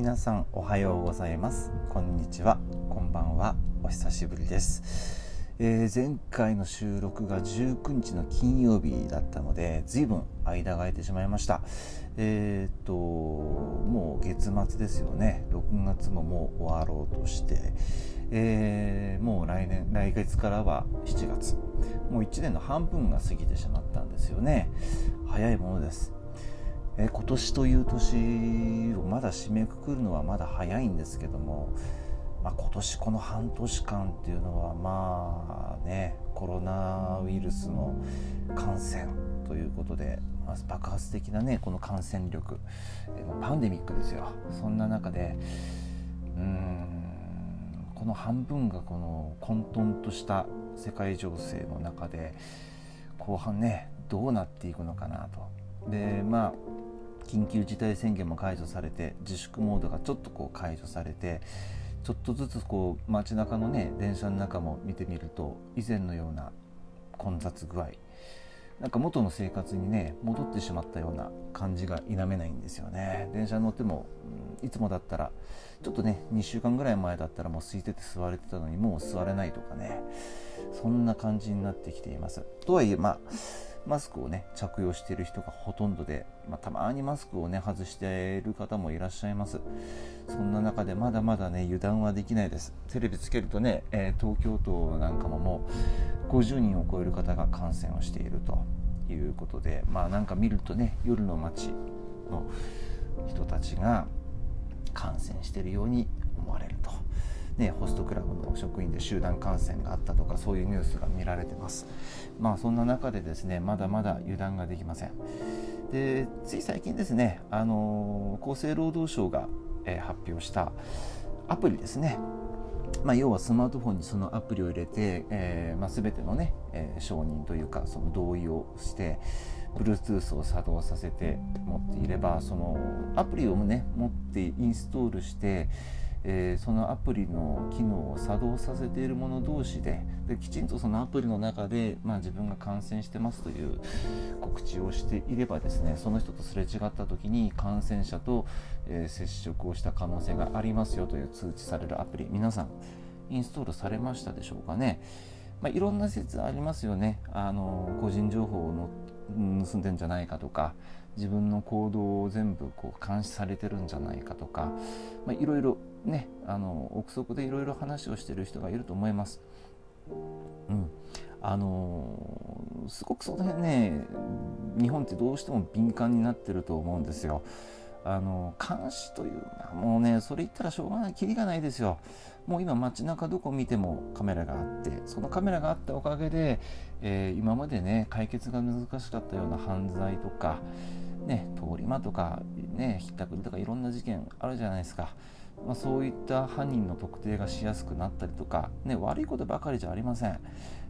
皆さんおはようございます。こんにちは。こんばんは。お久しぶりです、えー、前回の収録が19日の金曜日だったので随分間が空いてしまいました。えー、っともう月末ですよね。6月ももう終わろうとして。えー、もう来年来月からは7月。もう1年の半分が過ぎてしまったんですよね。早いものです。え今年という年をまだ締めくくるのはまだ早いんですけども、まあ、今年この半年間っていうのはまあねコロナウイルスの感染ということで、まあ、爆発的なねこの感染力、えパンデミックですよそんな中でうんこの半分がこの混沌とした世界情勢の中で後半ねどうなっていくのかなと。でまあ緊急事態宣言も解除されて自粛モードがちょっとこう解除されてちょっとずつこう街中のね電車の中も見てみると以前のような混雑具合なんか元の生活にね戻ってしまったような感じが否めないんですよね。電車に乗っても、うん、いつもだったらちょっとね2週間ぐらい前だったらもう空いてて座れてたのにもう座れないとかねそんな感じになってきています。とはいえまあマスクをね着用している人がほとんどで、まあ、たまにマスクをね外している方もいらっしゃいますそんな中でまだまだね油断はできないですテレビつけるとね、えー、東京都なんかももう50人を超える方が感染をしているということでまあなんか見るとね夜の街の人たちが感染しているように。ね、ホストクラブの職員で集団感染があったとかそういうニュースが見られてます。まあそんな中でですねまだまだ油断ができません。でつい最近ですねあの厚生労働省が、え、発表したアプリですね。まあ、要はスマートフォンにそのアプリを入れて、えーまあ、全てのね、えー、承認というかその同意をして Bluetooth を作動させて持っていればそのアプリをね持ってインストールしてえー、そのアプリの機能を作動させている者同士でできちんとそのアプリの中で、まあ、自分が感染してますという告知をしていればですねその人とすれ違った時に感染者と、えー、接触をした可能性がありますよという通知されるアプリ。皆さんインストールされましたでしょうかね、まあ、いろんな説ありますよね。あの個人情報を盗んでんじゃないかとか自分の行動を全部こう監視されてるんじゃないかとか、まあ、いろいろねあの憶測でいろいろ話をしてる人がいると思います。うん、あのすごくその辺ね日本ってどうしても敏感になってると思うんですよ。あの監視というのはもうねそれ言ったらしょうがないきりがないですよ。もう今街中どこ見てもカメラがあってそのカメラがあったおかげで、えー、今までね解決が難しかったような犯罪とか、ね、通り魔とか、ね、ひったくりとかいろんな事件あるじゃないですか。まあ、そういった犯人の特定がしやすくなったりとか、ね、悪いことばかりじゃありません、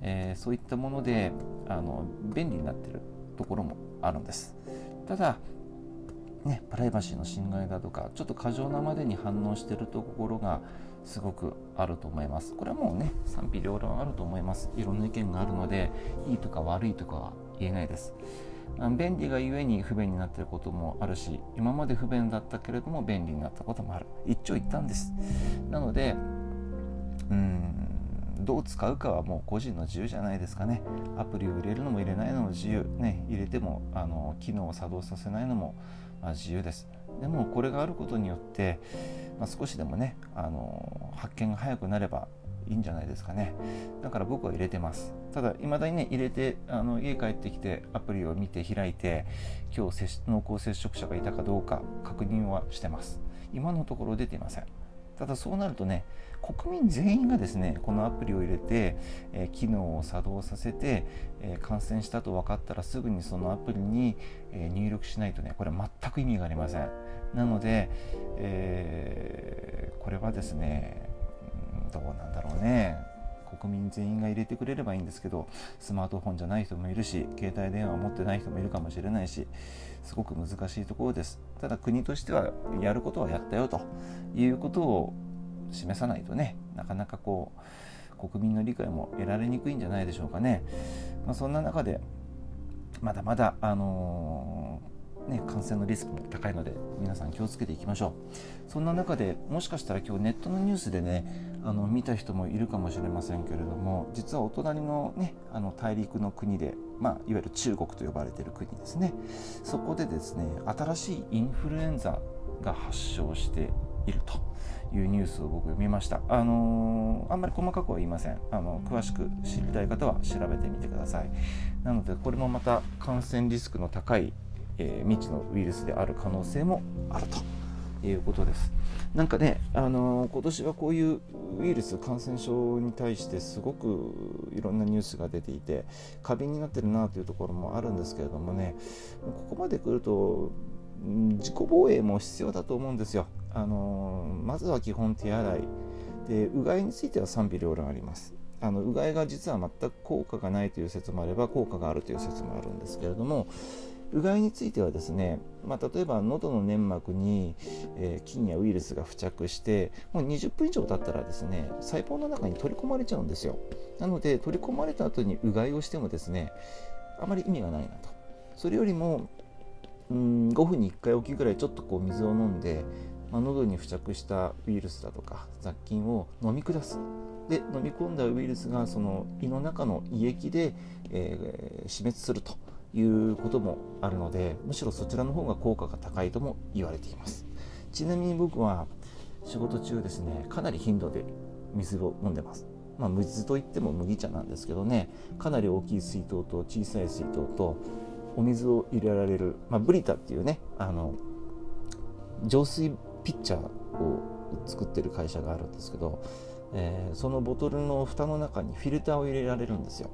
えー、そういったものであの便利になってるところもあるんです。ただね、プライバシーの侵害だとかちょっと過剰なまでに反応してるところがすごくあると思います。これはもうね賛否両論あると思います。いろんな意見があるのでいいとか悪いとかは言えないです。便利がゆえに不便になってることもあるし今まで不便だったけれども便利になったこともある。一長一短です。なのでうんどう使うかはもう個人の自由じゃないですかね。アプリを入れるのも入れないのも自由。ね入れてもあの機能を作動させないのも、まあ、自由です。でもこれがあることによって、まあ、少しでもねあの発見が早くなればいいんじゃないですかね。だから僕は入れてます。ただいまだにね入れてあの家帰ってきてアプリを見て開いて今日濃厚接触者がいたかどうか確認はしてます。今のところ出ていません。ただそうなるとね国民全員がですねこのアプリを入れて、えー、機能を作動させて、えー、感染したと分かったらすぐにそのアプリに、えー、入力しないとねこれ全く意味がありません。なので、えこれはですねどうなんだろうね。国民全員が入れてくれればいいんですけどスマートフォンじゃない人もいるし携帯電話持ってない人もいるかもしれないしすごく難しいところです。ただ国としてはやることはやったよということを示さないとねなかなかこう国民の理解も得られにくいんじゃないでしょうかね、まあ、そんな中でまだまだあのー、感染のリスクも高いので皆さん気をつけていきましょうそんな中でもしかしたら今日ネットのニュースでねあの見た人もいるかもしれませんけれども実はお隣の,、ね、あの大陸の国で、まあ、いわゆる中国と呼ばれている国ですねそこでですね新しいインフルエンザが発症しているというニュースを僕読みました。あのー、あんまり細かくは言いません。あの詳しく知りたい方は調べてみてください。なのでこれもまた感染リスクの高い、えー、未知のウイルスである可能性もあるということです。なんかね、あのー、今年はこういうウイルス感染症に対してすごくいろんなニュースが出ていて過敏になってるなというところもあるんですけれどもねここまで来ると自己防衛も必要だと思うんですよ。あのまずは基本手洗いでうがいについては賛否両論ありますあのうがいが実は全く効果がないという説もあれば効果があるという説もあるんですけれどもうがいについてはですね、まあ、例えば喉の粘膜に、えー、菌やウイルスが付着してもう20分以上経ったらですね細胞の中に取り込まれちゃうんですよ。なので取り込まれた後にうがいをしてもですねあまり意味がないなと。それよりもうん5分に1回おきぐらいちょっとこう水を飲んでまあ、喉に付着したウイルスだとか雑菌を飲み下す。で飲み込んだウイルスがその胃の中の胃液で、えー、死滅すると。いうこともあるのでむしろそちらの方が効果が高いとも言われています。ちなみに僕は仕事中ですねかなり頻度で水を飲んでます。まあ、水といっても麦茶なんですけどねかなり大きい水筒と小さい水筒とお水を入れられる、まあ、ブリタっていうねあの浄水ピッチャーを作ってる会社があるんですけど、えー、そのボトルの蓋の中にフィルターを入れられるんですよ。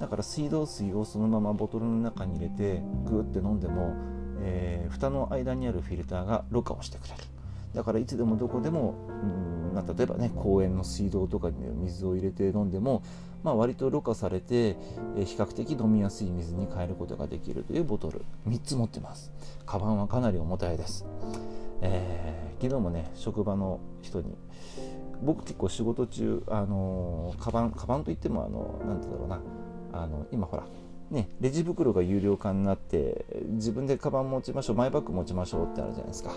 だから水道水をそのままボトルの中に入れてグーって飲んでも、えー、蓋の間にあるフィルターがろ過をしてくれる。だからいつでもどこでもうんま例えばね公園の水道とかに水を入れて飲んでも、まあ、割とろ過されて、えー、比較的飲みやすい水に変えることができるというボトル。3つ持ってます。カバンはかなり重たいです。えー、昨日もね職場の人に僕結構仕事中あのカバンカバンといってもあのなんて言うんだろうな。あの今ほらね、レジ袋が有料化になって自分でカバン持ちましょうマイバッグ持ちましょうってあるじゃないですか。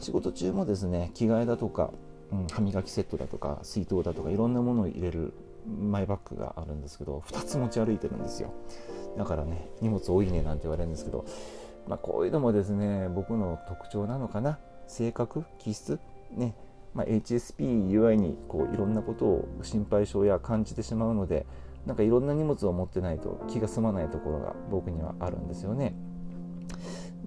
仕事中もですね着替えだとか、うん、歯磨きセットだとか水筒だとかいろんなものを入れるマイバッグがあるんですけど2つ持ち歩いてるんですよ。だからね荷物多いねなんて言われるんですけど、まあ、こういうのもですね僕の特徴なのかな。性格気質ね。まあ、HSP ゆえにこういろんなことを心配性や感じてしまうのでなんかいろんな荷物を持ってないと気が済まないところが僕にはあるんですよね。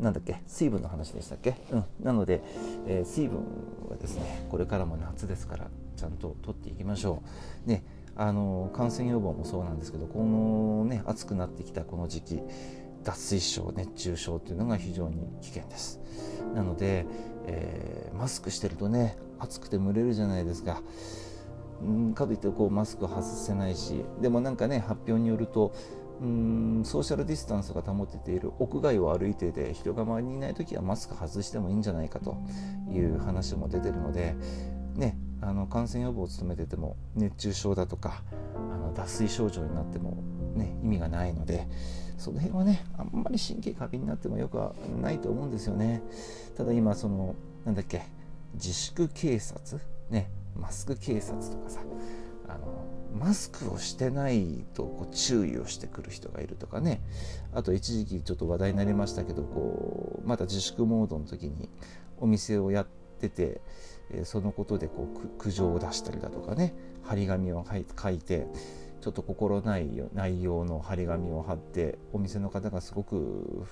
なんだっけ？水分の話でしたっけ、うん、なので、えー、水分はですねこれからも夏ですからちゃんと取っていきましょう。ねあの感染予防もそうなんですけどこのね暑くなってきたこの時期脱水症熱中症というのが非常に危険です。なので、えー、マスクしてるとね暑くて蒸れるじゃないですか。んかといってこうマスク外せないしでもなんかね発表によるとうんソーシャルディスタンスが保てている屋外を歩いてて人が周りにいない時はマスク外してもいいんじゃないかという話も出てるので、ね、あの感染予防を務めてても熱中症だとかあの脱水症状になっても、ね、意味がないのでその辺はねあんまり神経過敏になってもよくはないと思うんですよね。ただ今そのなんだっけ自粛警察ねマスク警察とかさあのマスクをしてないとこう注意をしてくる人がいるとかね。あと一時期ちょっと話題になりましたけどこうまだ自粛モードの時にお店をやっててそのことでこう苦情を出したりだとかね。張り紙を書いてちょっと心ない内容の張り紙を貼ってお店の方がすごく、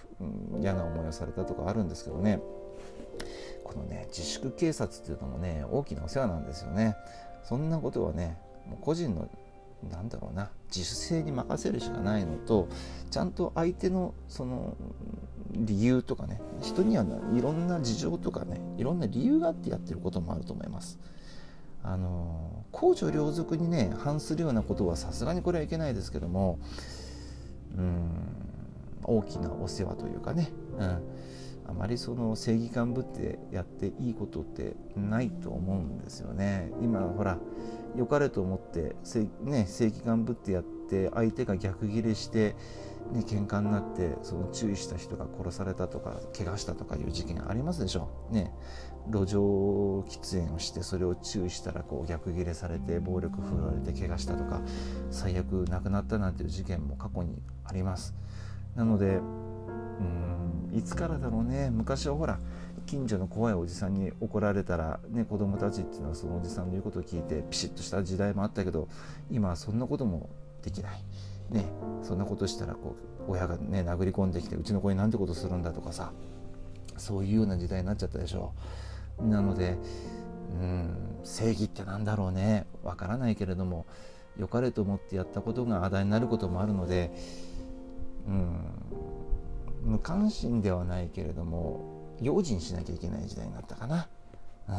嫌な思いをされたとかあるんですけどね。このね自粛警察っていうのもね大きなお世話なんですよねそんなことはねもう個人のなんだろうな自主性に任せるしかないのとちゃんと相手のその理由とかね人にはいろんな事情とかねいろんな理由があってやってることもあると思います。あの公序良俗にね反するようなことはさすがにこれはいけないですけどもうん大きなお世話というかね、うん、あまりその正義感ぶってやっていいことってないと思うんですよね。今ほら良かれと思ってね、正義感ぶってやって相手が逆ギレしてね、喧嘩になってその注意した人が殺されたとか怪我したとかいう事件ありますでしょ、ね、路上喫煙をしてそれを注意したらこう逆ギレされて暴力振られて怪我したとか最悪亡くなったなんていう事件も過去にあります。なのでうん。いつからだろうね。昔はほら近所の怖いおじさんに怒られたら、ね、子供たちっていうのはそのおじさんの言うことを聞いてピシッとした時代もあったけど今はそんなこともできない。ね、そんなことしたらこう親がね殴り込んできてうちの子になんてことするんだとかさそういうような時代になっちゃったでしょなのでうん正義ってなんだろうね。わからないけれども良かれと思ってやったことがあだになることもあるのでうん。無関心ではないけれども用心しなきゃいけない時代になったかな。うん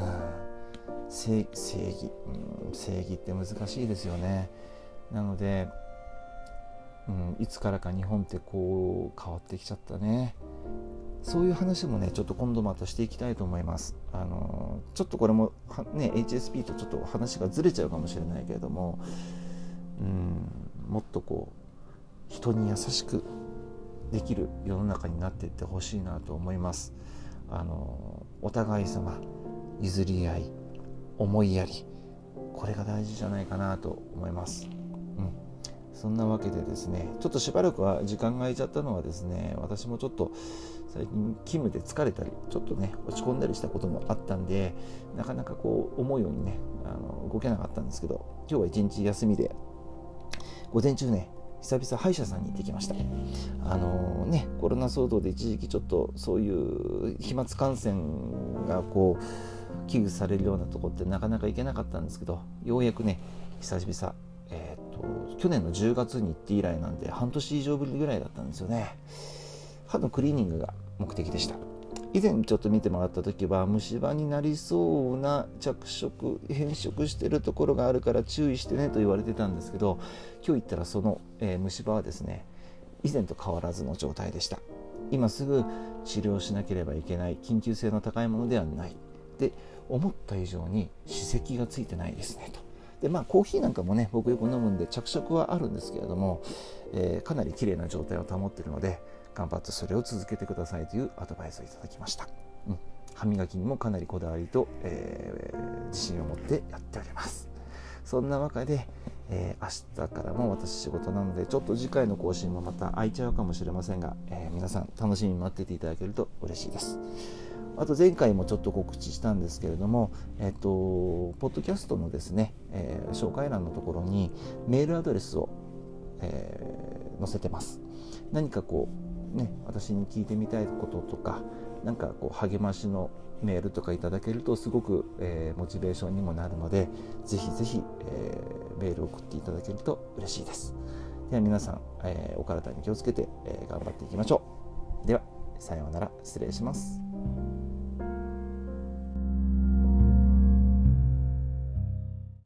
正義、うん、正義って難しいですよね。なのでうん、いつからか日本ってこう変わってきちゃったねそういう話もねちょっと今度またしていきたいと思いますあのちょっとこれもね HSP とちょっと話がずれちゃうかもしれないけれどもうんもっとこう人に優しくできる世の中になっていってほしいなと思います。あのお互い様譲り合い思いやりこれが大事じゃないかなと思います。うん。そんなわけでですねちょっとしばらくは時間が空いちゃったのはですね私もちょっと最近勤務で疲れたりちょっとね落ち込んだりしたこともあったんでなかなかこう思うようにねあの動けなかったんですけど今日は一日休みで午前中ね久々歯医者さんに行ってきました。あのー、ねコロナ騒動で一時期ちょっとそういう飛沫感染がこう危惧されるようなとこってなかなか行けなかったんですけどようやくね久々えーと、去年の10月に行って以来なんで半年以上ぶりぐらいだったんですよね。歯のクリーニングが目的でした。以前ちょっと見てもらった時は虫歯になりそうな着色変色してるところがあるから注意してねと言われてたんですけど今日行ったらその、えー、虫歯はですね以前と変わらずの状態でした。今すぐ治療しなければいけない緊急性の高いものではない。で思った以上に歯石がついてないですねと。でまあコーヒーなんかもね僕よく飲むんで着色はあるんですけれども、えー、かなり綺麗な状態を保ってるので頑張ってそれを続けてくださいというアドバイスをいただきました、うん、歯磨きにもかなりこだわりと、えー、自信を持ってやっております。そんな中で、えー、明日からも私仕事なのでちょっと次回の更新もまた空いちゃうかもしれませんが、え皆さん楽しみに待ってていただけると嬉しいです。あと前回もちょっと告知したんですけれども、えっと、ポッドキャストのですね、えー、紹介欄のところにメールアドレスを、えー、載せてます。何かこう、ね、私に聞いてみたいこととか、何かこう励ましのメールとかいただけるとすごく、えー、モチベーションにもなるので、ぜひぜひ、えー、メールを送っていただけると嬉しいです。では皆さん、えー、お体に気をつけて、え、頑張っていきましょう。では、さようなら。失礼します。